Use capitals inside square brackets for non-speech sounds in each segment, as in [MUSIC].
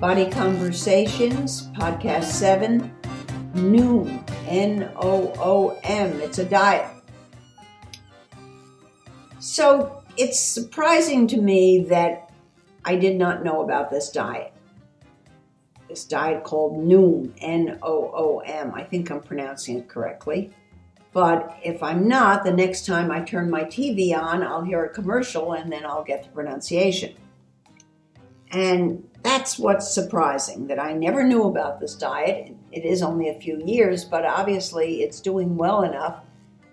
Body Conversations, Podcast 7, Noom, N O O M. It's a diet. So it's surprising to me that I did not know about this diet. This diet called Noom, N O O M. I think I'm pronouncing it correctly. But if I'm not, the next time I turn my TV on, I'll hear a commercial and then I'll get the pronunciation. And that's what's surprising that I never knew about this diet. It is only a few years, but obviously it's doing well enough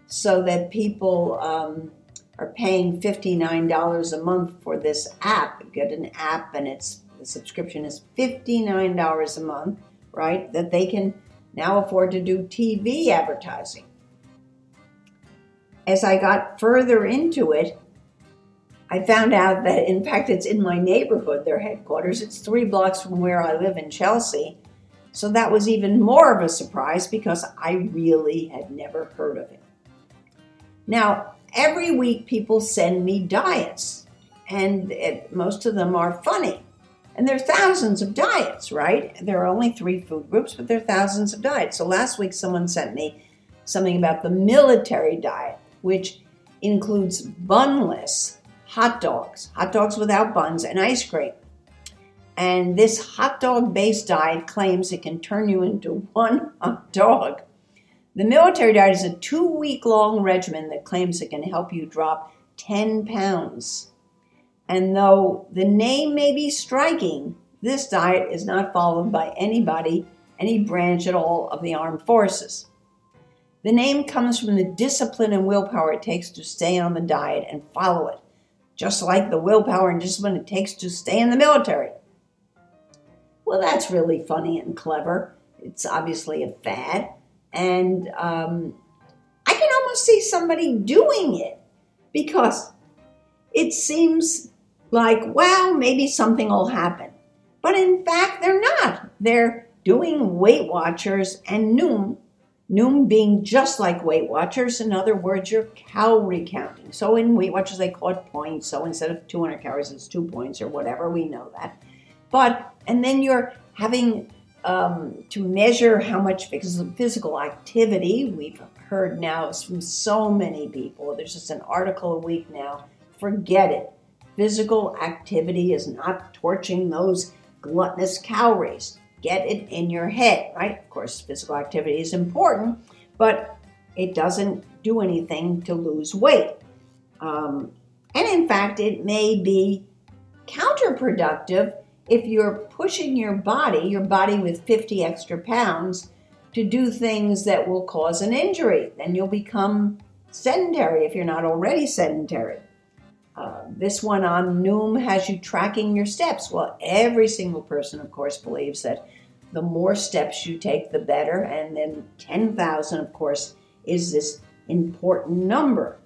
so that people um, are paying $59 a month for this app. You get an app and it's the subscription is $59 a month, right? That they can now afford to do TV advertising as I got further into it, I found out that, in fact, it's in my neighborhood, their headquarters. It's three blocks from where I live in Chelsea. So that was even more of a surprise because I really had never heard of it. Now, every week people send me diets, and it, most of them are funny. And there are thousands of diets, right? There are only three food groups, but there are thousands of diets. So last week someone sent me something about the military diet which includes bunless hot dogs, hot dogs without buns, and ice cream. And this hot dog based diet claims it can turn you into one hot dog. The military diet is a two week long regimen that claims it can help you drop 10 pounds. And though the name may be striking, this diet is not followed by anybody, any branch at all of the armed forces. The name comes from the discipline and willpower it takes to stay on the diet and follow it, just like the willpower and discipline it takes to stay in the military. Well, that's really funny and clever. It's obviously a fad. And um, I can almost see somebody doing it because it seems like, well, maybe something will happen. But in fact, they're not. They're doing Weight Watchers and Noom Noom being just like Weight Watchers. In other words, you're calorie counting. So in Weight Watchers, they call it points. So instead of 200 calories, it's two points or whatever. We know that. But, and then you're having um, to measure how much physical activity. We've heard now from so many people. There's just an article a week now. Forget it. Physical activity is not torching those gluttonous calories get it in your head, right? Of course, physical activity is important, but it doesn't do anything to lose weight. Um, and in fact, it may be counterproductive if you're pushing your body, your body with 50 extra pounds, to do things that will cause an injury. Then you'll become sedentary if you're not already sedentary. Uh, this one on Noom has you tracking your steps. Well, every single person, of course, believes that the more steps you take, the better. And then 10,000, of course, is this important number.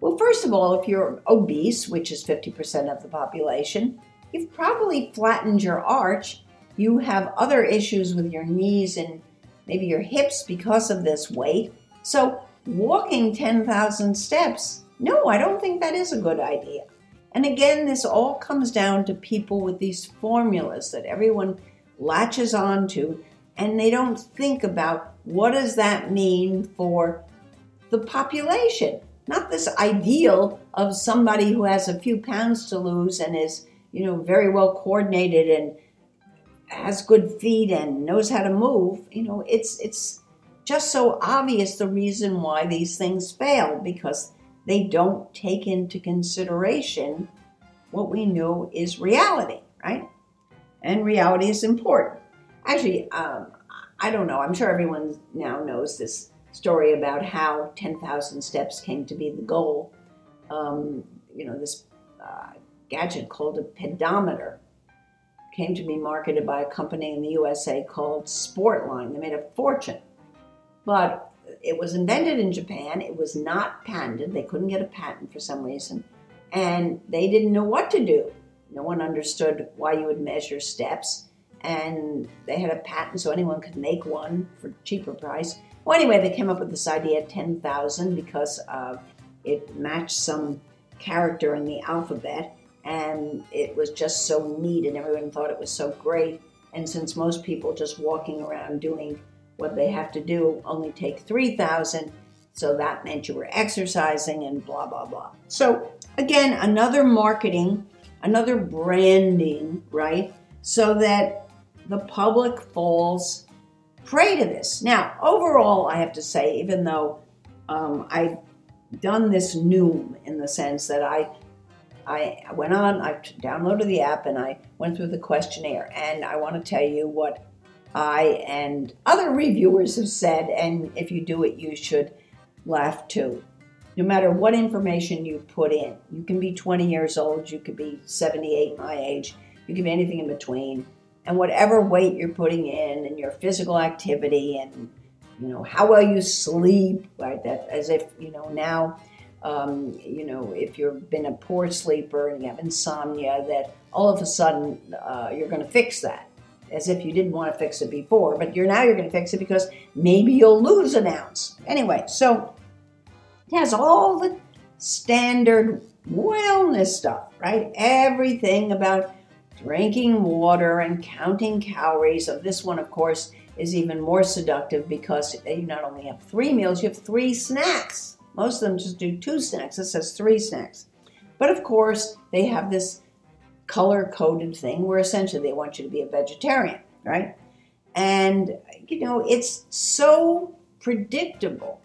Well, first of all, if you're obese, which is 50% of the population, you've probably flattened your arch. You have other issues with your knees and maybe your hips because of this weight. So, walking 10,000 steps, no, I don't think that is a good idea. And again, this all comes down to people with these formulas that everyone latches onto and they don't think about what does that mean for the population not this ideal of somebody who has a few pounds to lose and is you know very well coordinated and has good feet and knows how to move. You know it's it's just so obvious the reason why these things fail because they don't take into consideration what we know is reality right and reality is important. Actually, um, I don't know. I'm sure everyone now knows this story about how 10,000 steps came to be the goal. Um, you know, this uh, gadget called a pedometer came to be marketed by a company in the USA called Sportline. They made a fortune. But it was invented in Japan. It was not patented. They couldn't get a patent for some reason. And they didn't know what to do. No one understood why you would measure steps, and they had a patent so anyone could make one for cheaper price. Well, anyway, they came up with this idea 10,000 because uh, it matched some character in the alphabet, and it was just so neat, and everyone thought it was so great. And since most people just walking around doing what they have to do only take 3,000, so that meant you were exercising and blah, blah, blah. So, again, another marketing, another branding, right? So that the public falls prey to this. Now, overall, I have to say, even though um, I've done this Noom in the sense that I I went on, I downloaded the app and I went through the questionnaire. And I want to tell you what I and other reviewers have said. And if you do it, you should laugh too. No matter what information you put in, you can be 20 years old, you could be 78, my age, you can be anything in between. And whatever weight you're putting in and your physical activity and you know how well you sleep, right? That as if you know now um, you know, if you've been a poor sleeper and you have insomnia, that all of a sudden uh, you're going to fix that, as if you didn't want to fix it before, but you're now you're going to fix it because maybe you'll lose an ounce. Anyway, so it has all the standard wellness stuff, right? Everything about drinking water and counting calories. Of this one, of course, is even more seductive because you not only have three meals, you have three snacks. Most of them just do two snacks. It says three snacks. But of course, they have this color coded thing where essentially they want you to be a vegetarian, right? And, you know, it's so predictable.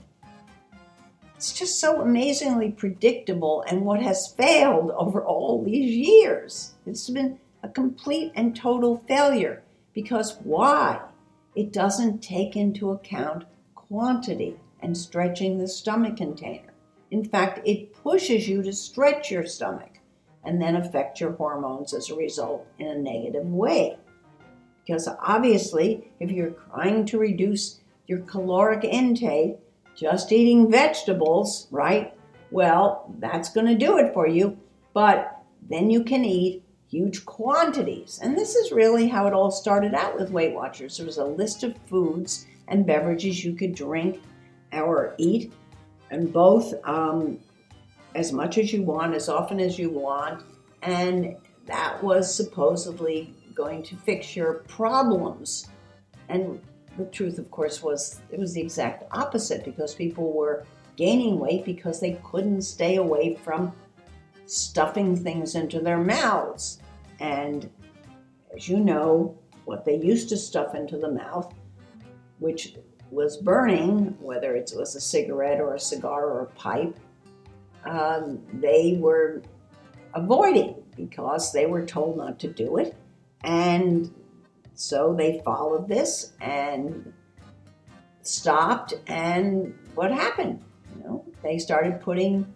It's just so amazingly predictable. And what has failed over all these years, it's been a complete and total failure. Because why? It doesn't take into account quantity and stretching the stomach container. In fact, it pushes you to stretch your stomach and then affect your hormones as a result in a negative way. Because obviously, if you're trying to reduce your caloric intake, just eating vegetables, right? Well, that's going to do it for you. But then you can eat huge quantities. And this is really how it all started out with Weight Watchers. There was a list of foods and beverages you could drink or eat, and both um, as much as you want, as often as you want. And that was supposedly going to fix your problems. And the truth, of course, was it was the exact opposite because people were gaining weight because they couldn't stay away from stuffing things into their mouths. And as you know, what they used to stuff into the mouth, which was burning, whether it was a cigarette or a cigar or a pipe, um, they were avoiding because they were told not to do it. And so they followed this and stopped. And what happened? You know, they started putting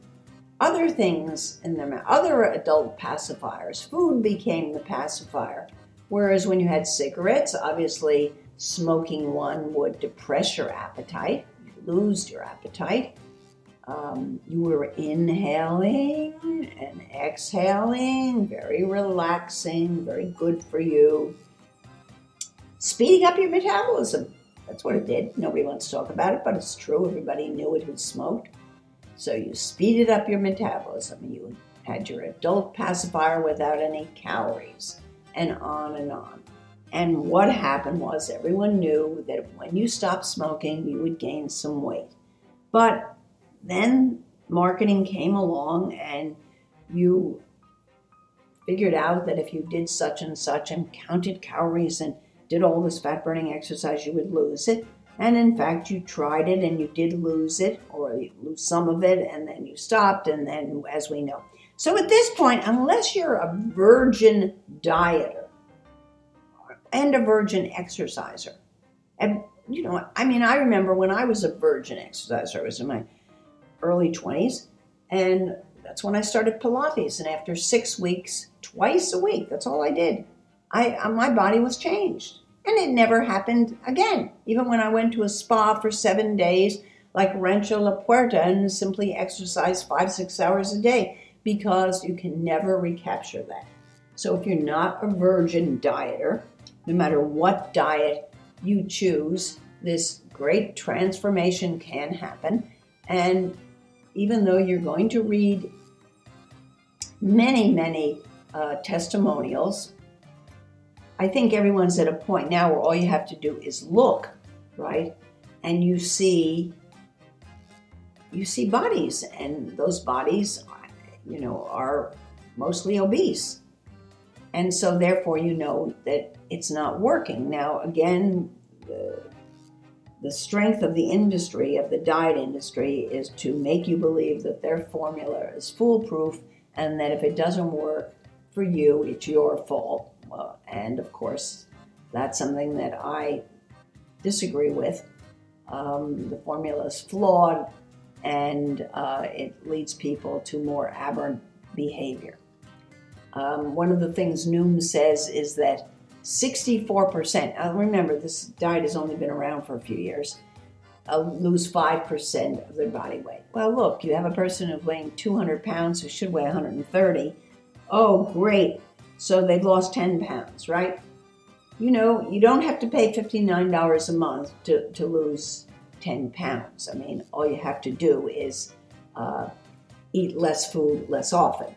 other things in their mouth, other adult pacifiers. Food became the pacifier. Whereas when you had cigarettes, obviously smoking one would depress your appetite, you lose your appetite. Um, you were inhaling and exhaling, very relaxing, very good for you. Speeding up your metabolism. That's what it did. Nobody wants to talk about it, but it's true. Everybody knew it who smoked. So you speeded up your metabolism. You had your adult pacifier without any calories, and on and on. And what happened was everyone knew that when you stopped smoking, you would gain some weight. But then marketing came along and you figured out that if you did such and such and counted calories and did all this fat burning exercise, you would lose it. And in fact, you tried it and you did lose it, or you lose some of it, and then you stopped, and then, as we know. So at this point, unless you're a virgin dieter, and a virgin exerciser. And, you know, I mean, I remember when I was a virgin exerciser, I was in my early 20s, and that's when I started Pilates. And after six weeks, twice a week, that's all I did, I, uh, my body was changed. And it never happened again. Even when I went to a spa for seven days, like Rancho La Puerta, and simply exercised five, six hours a day, because you can never recapture that. So if you're not a virgin dieter, no matter what diet you choose, this great transformation can happen. And even though you're going to read many, many uh, testimonials. I think everyone's at a point now where all you have to do is look, right? And you see you see bodies and those bodies you know are mostly obese. And so therefore you know that it's not working. Now again the, the strength of the industry of the diet industry is to make you believe that their formula is foolproof and that if it doesn't work for you, it's your fault. Uh, and of course, that's something that I disagree with. Um, the formula is flawed and uh, it leads people to more aberrant behavior. Um, one of the things Noom says is that 64%, uh, remember this diet has only been around for a few years, uh, lose 5% of their body weight. Well, look, you have a person who's weighing 200 pounds who should weigh 130. Oh, great. So they've lost 10 pounds, right? You know, you don't have to pay $59 a month to, to lose 10 pounds. I mean, all you have to do is uh, eat less food less often.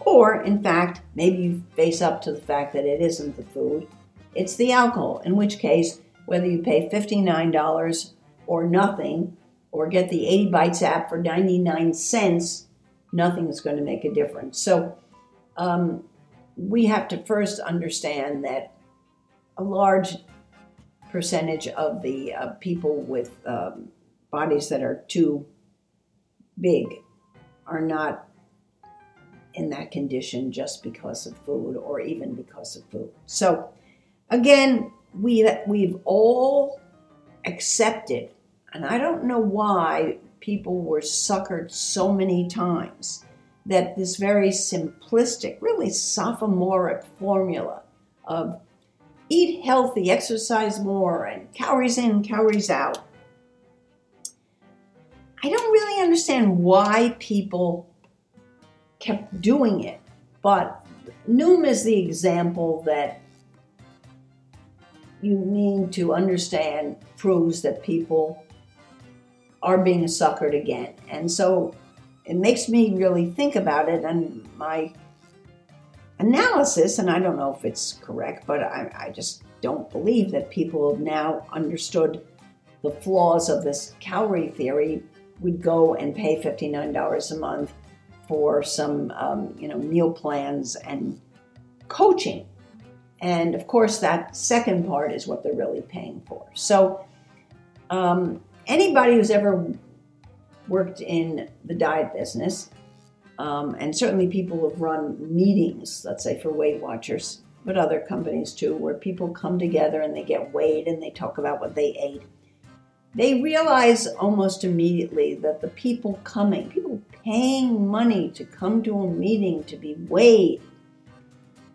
Or, in fact, maybe you face up to the fact that it isn't the food, it's the alcohol, in which case, whether you pay $59 or nothing, or get the 80 Bites app for 99 cents, nothing is going to make a difference. So, um, we have to first understand that a large percentage of the uh, people with um, bodies that are too big are not in that condition just because of food or even because of food. So, again, we we've all accepted, and I don't know why people were suckered so many times that this very simplistic, really sophomoric formula of eat healthy, exercise more, and calories in, calories out. I don't really understand why people kept doing it. But Noom is the example that you need to understand proves that people are being suckered again. And so it makes me really think about it. And my analysis, and I don't know if it's correct, but I, I just don't believe that people have now understood the flaws of this calorie theory would go and pay $59 a month for some, um, you know, meal plans and coaching. And of course, that second part is what they're really paying for. So, um, anybody who's ever worked in the diet business, um, and certainly people have run meetings, let's say for Weight Watchers, but other companies too, where people come together and they get weighed and they talk about what they ate. They realize almost immediately that the people coming, people paying money to come to a meeting to be weighed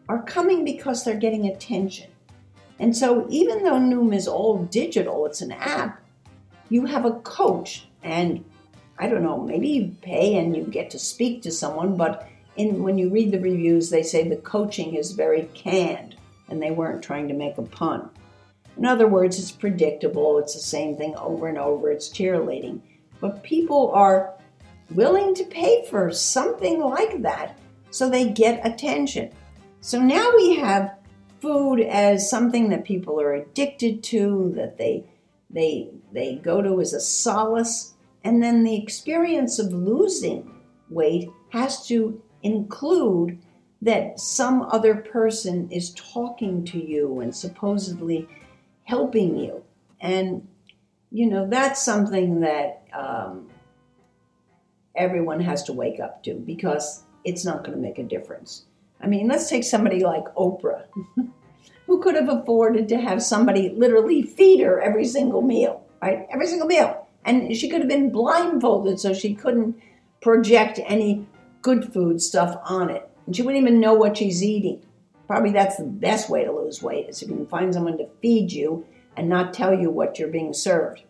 are coming because they're getting attention. And so, even though Noom is all digital, it's an app, you have a coach, and I don't know, maybe you pay and you get to speak to someone, but in, when you read the reviews, they say the coaching is very canned and they weren't trying to make a pun. In other words, it's predictable, it's the same thing over and over, it's cheerleading. But people are willing to pay for something like that so they get attention. So now we have food as something that people are addicted to, that they they they go to as a solace, and then the experience of losing weight has to include that some other person is talking to you and supposedly helping you. And, you know, that's something that um, everyone has to wake up to because it's not going to make a difference. I mean, let's take somebody like Oprah, [LAUGHS] who could have afforded to have somebody literally feed her every single meal, right? Every single meal. And she could have been blindfolded so she couldn't project any good food stuff on it. And she wouldn't even know what she's eating. Probably that's the best way to lose weight is if you can find someone to feed you and not tell you what you're being served.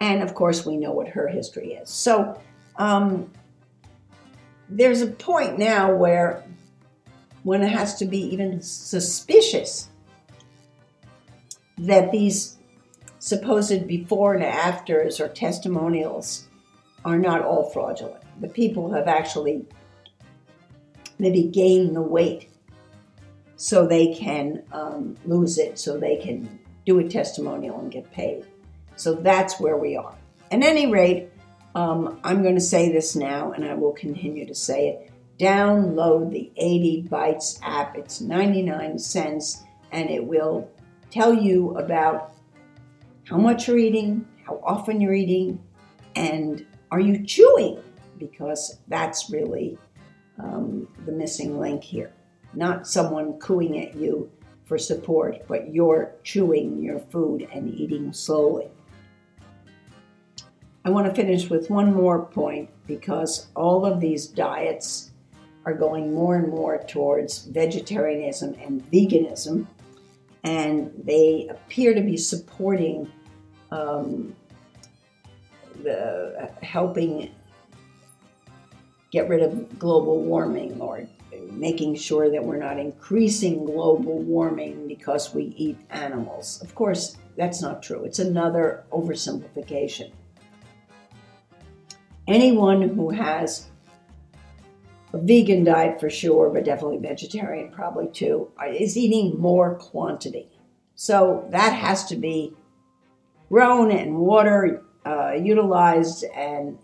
And of course, we know what her history is. So um, there's a point now where it has to be even suspicious that these supposed before and afters or testimonials are not all fraudulent. The people have actually maybe gained the weight so they can um, lose it, so they can do a testimonial and get paid. So that's where we are. At any rate, um, I'm going to say this now and I will continue to say it. Download the 80 Bites app. It's 99 cents and it will tell you about how much you're eating, how often you're eating, and are you chewing? Because that's really um, the missing link here not someone cooing at you for support, but you're chewing your food and eating slowly. I want to finish with one more point because all of these diets are going more and more towards vegetarianism and veganism, and they appear to be supporting um, the helping get rid of global warming or making sure that we're not increasing global warming because we eat animals. Of course, that's not true. It's another oversimplification. Anyone who has a vegan diet for sure, but definitely vegetarian probably too, is eating more quantity. So that has to be grown and water uh, utilized and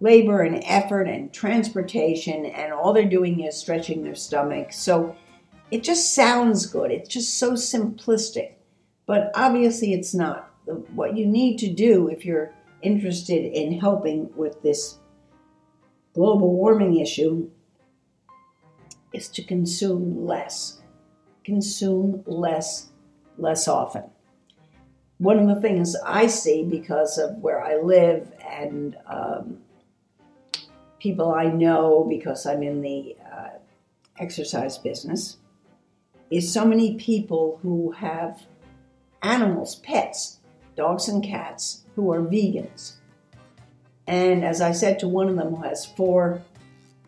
labor and effort and transportation, and all they're doing is stretching their stomach. So it just sounds good. It's just so simplistic. But obviously, it's not. What you need to do if you're interested in helping with this global warming issue is to consume less. Consume less, less often. One of the things I see because of where I live and um, people I know because I'm in the uh, exercise business is so many people who have animals, pets, dogs and cats, who are vegans. And as I said to one of them who has four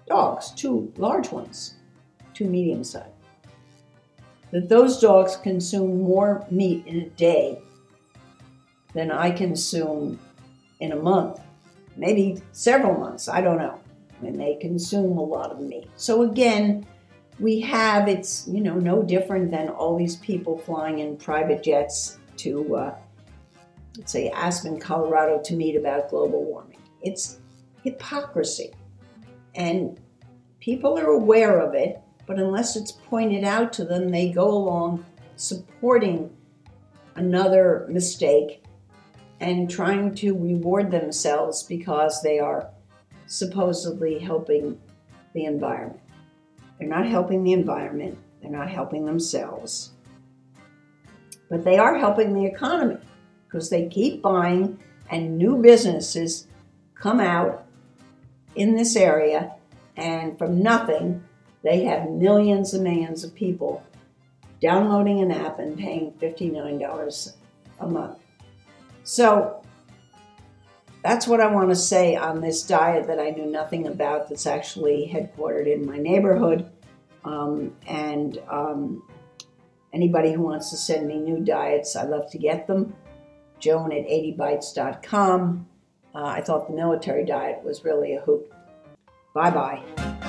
dogs, two large ones, two medium sized, that those dogs consume more meat in a day than I consume in a month, maybe several months, I don't know and they consume a lot of meat. So again, we have it's you know no different than all these people flying in private jets to uh, let's say Aspen, Colorado, to meet about global warming. It's hypocrisy, and people are aware of it, but unless it's pointed out to them, they go along supporting another mistake and trying to reward themselves because they are supposedly helping the environment. They're not helping the environment, they're not helping themselves. But they are helping the economy because they keep buying and new businesses come out in this area and from nothing they have millions and millions of people downloading an app and paying $59 a month. So that's what I want to say on this diet that I knew nothing about that's actually headquartered in my neighborhood. Um, and um, anybody who wants to send me new diets, I love to get them. Joan at 80bites.com. Uh, I thought the military diet was really a hoot. Bye bye.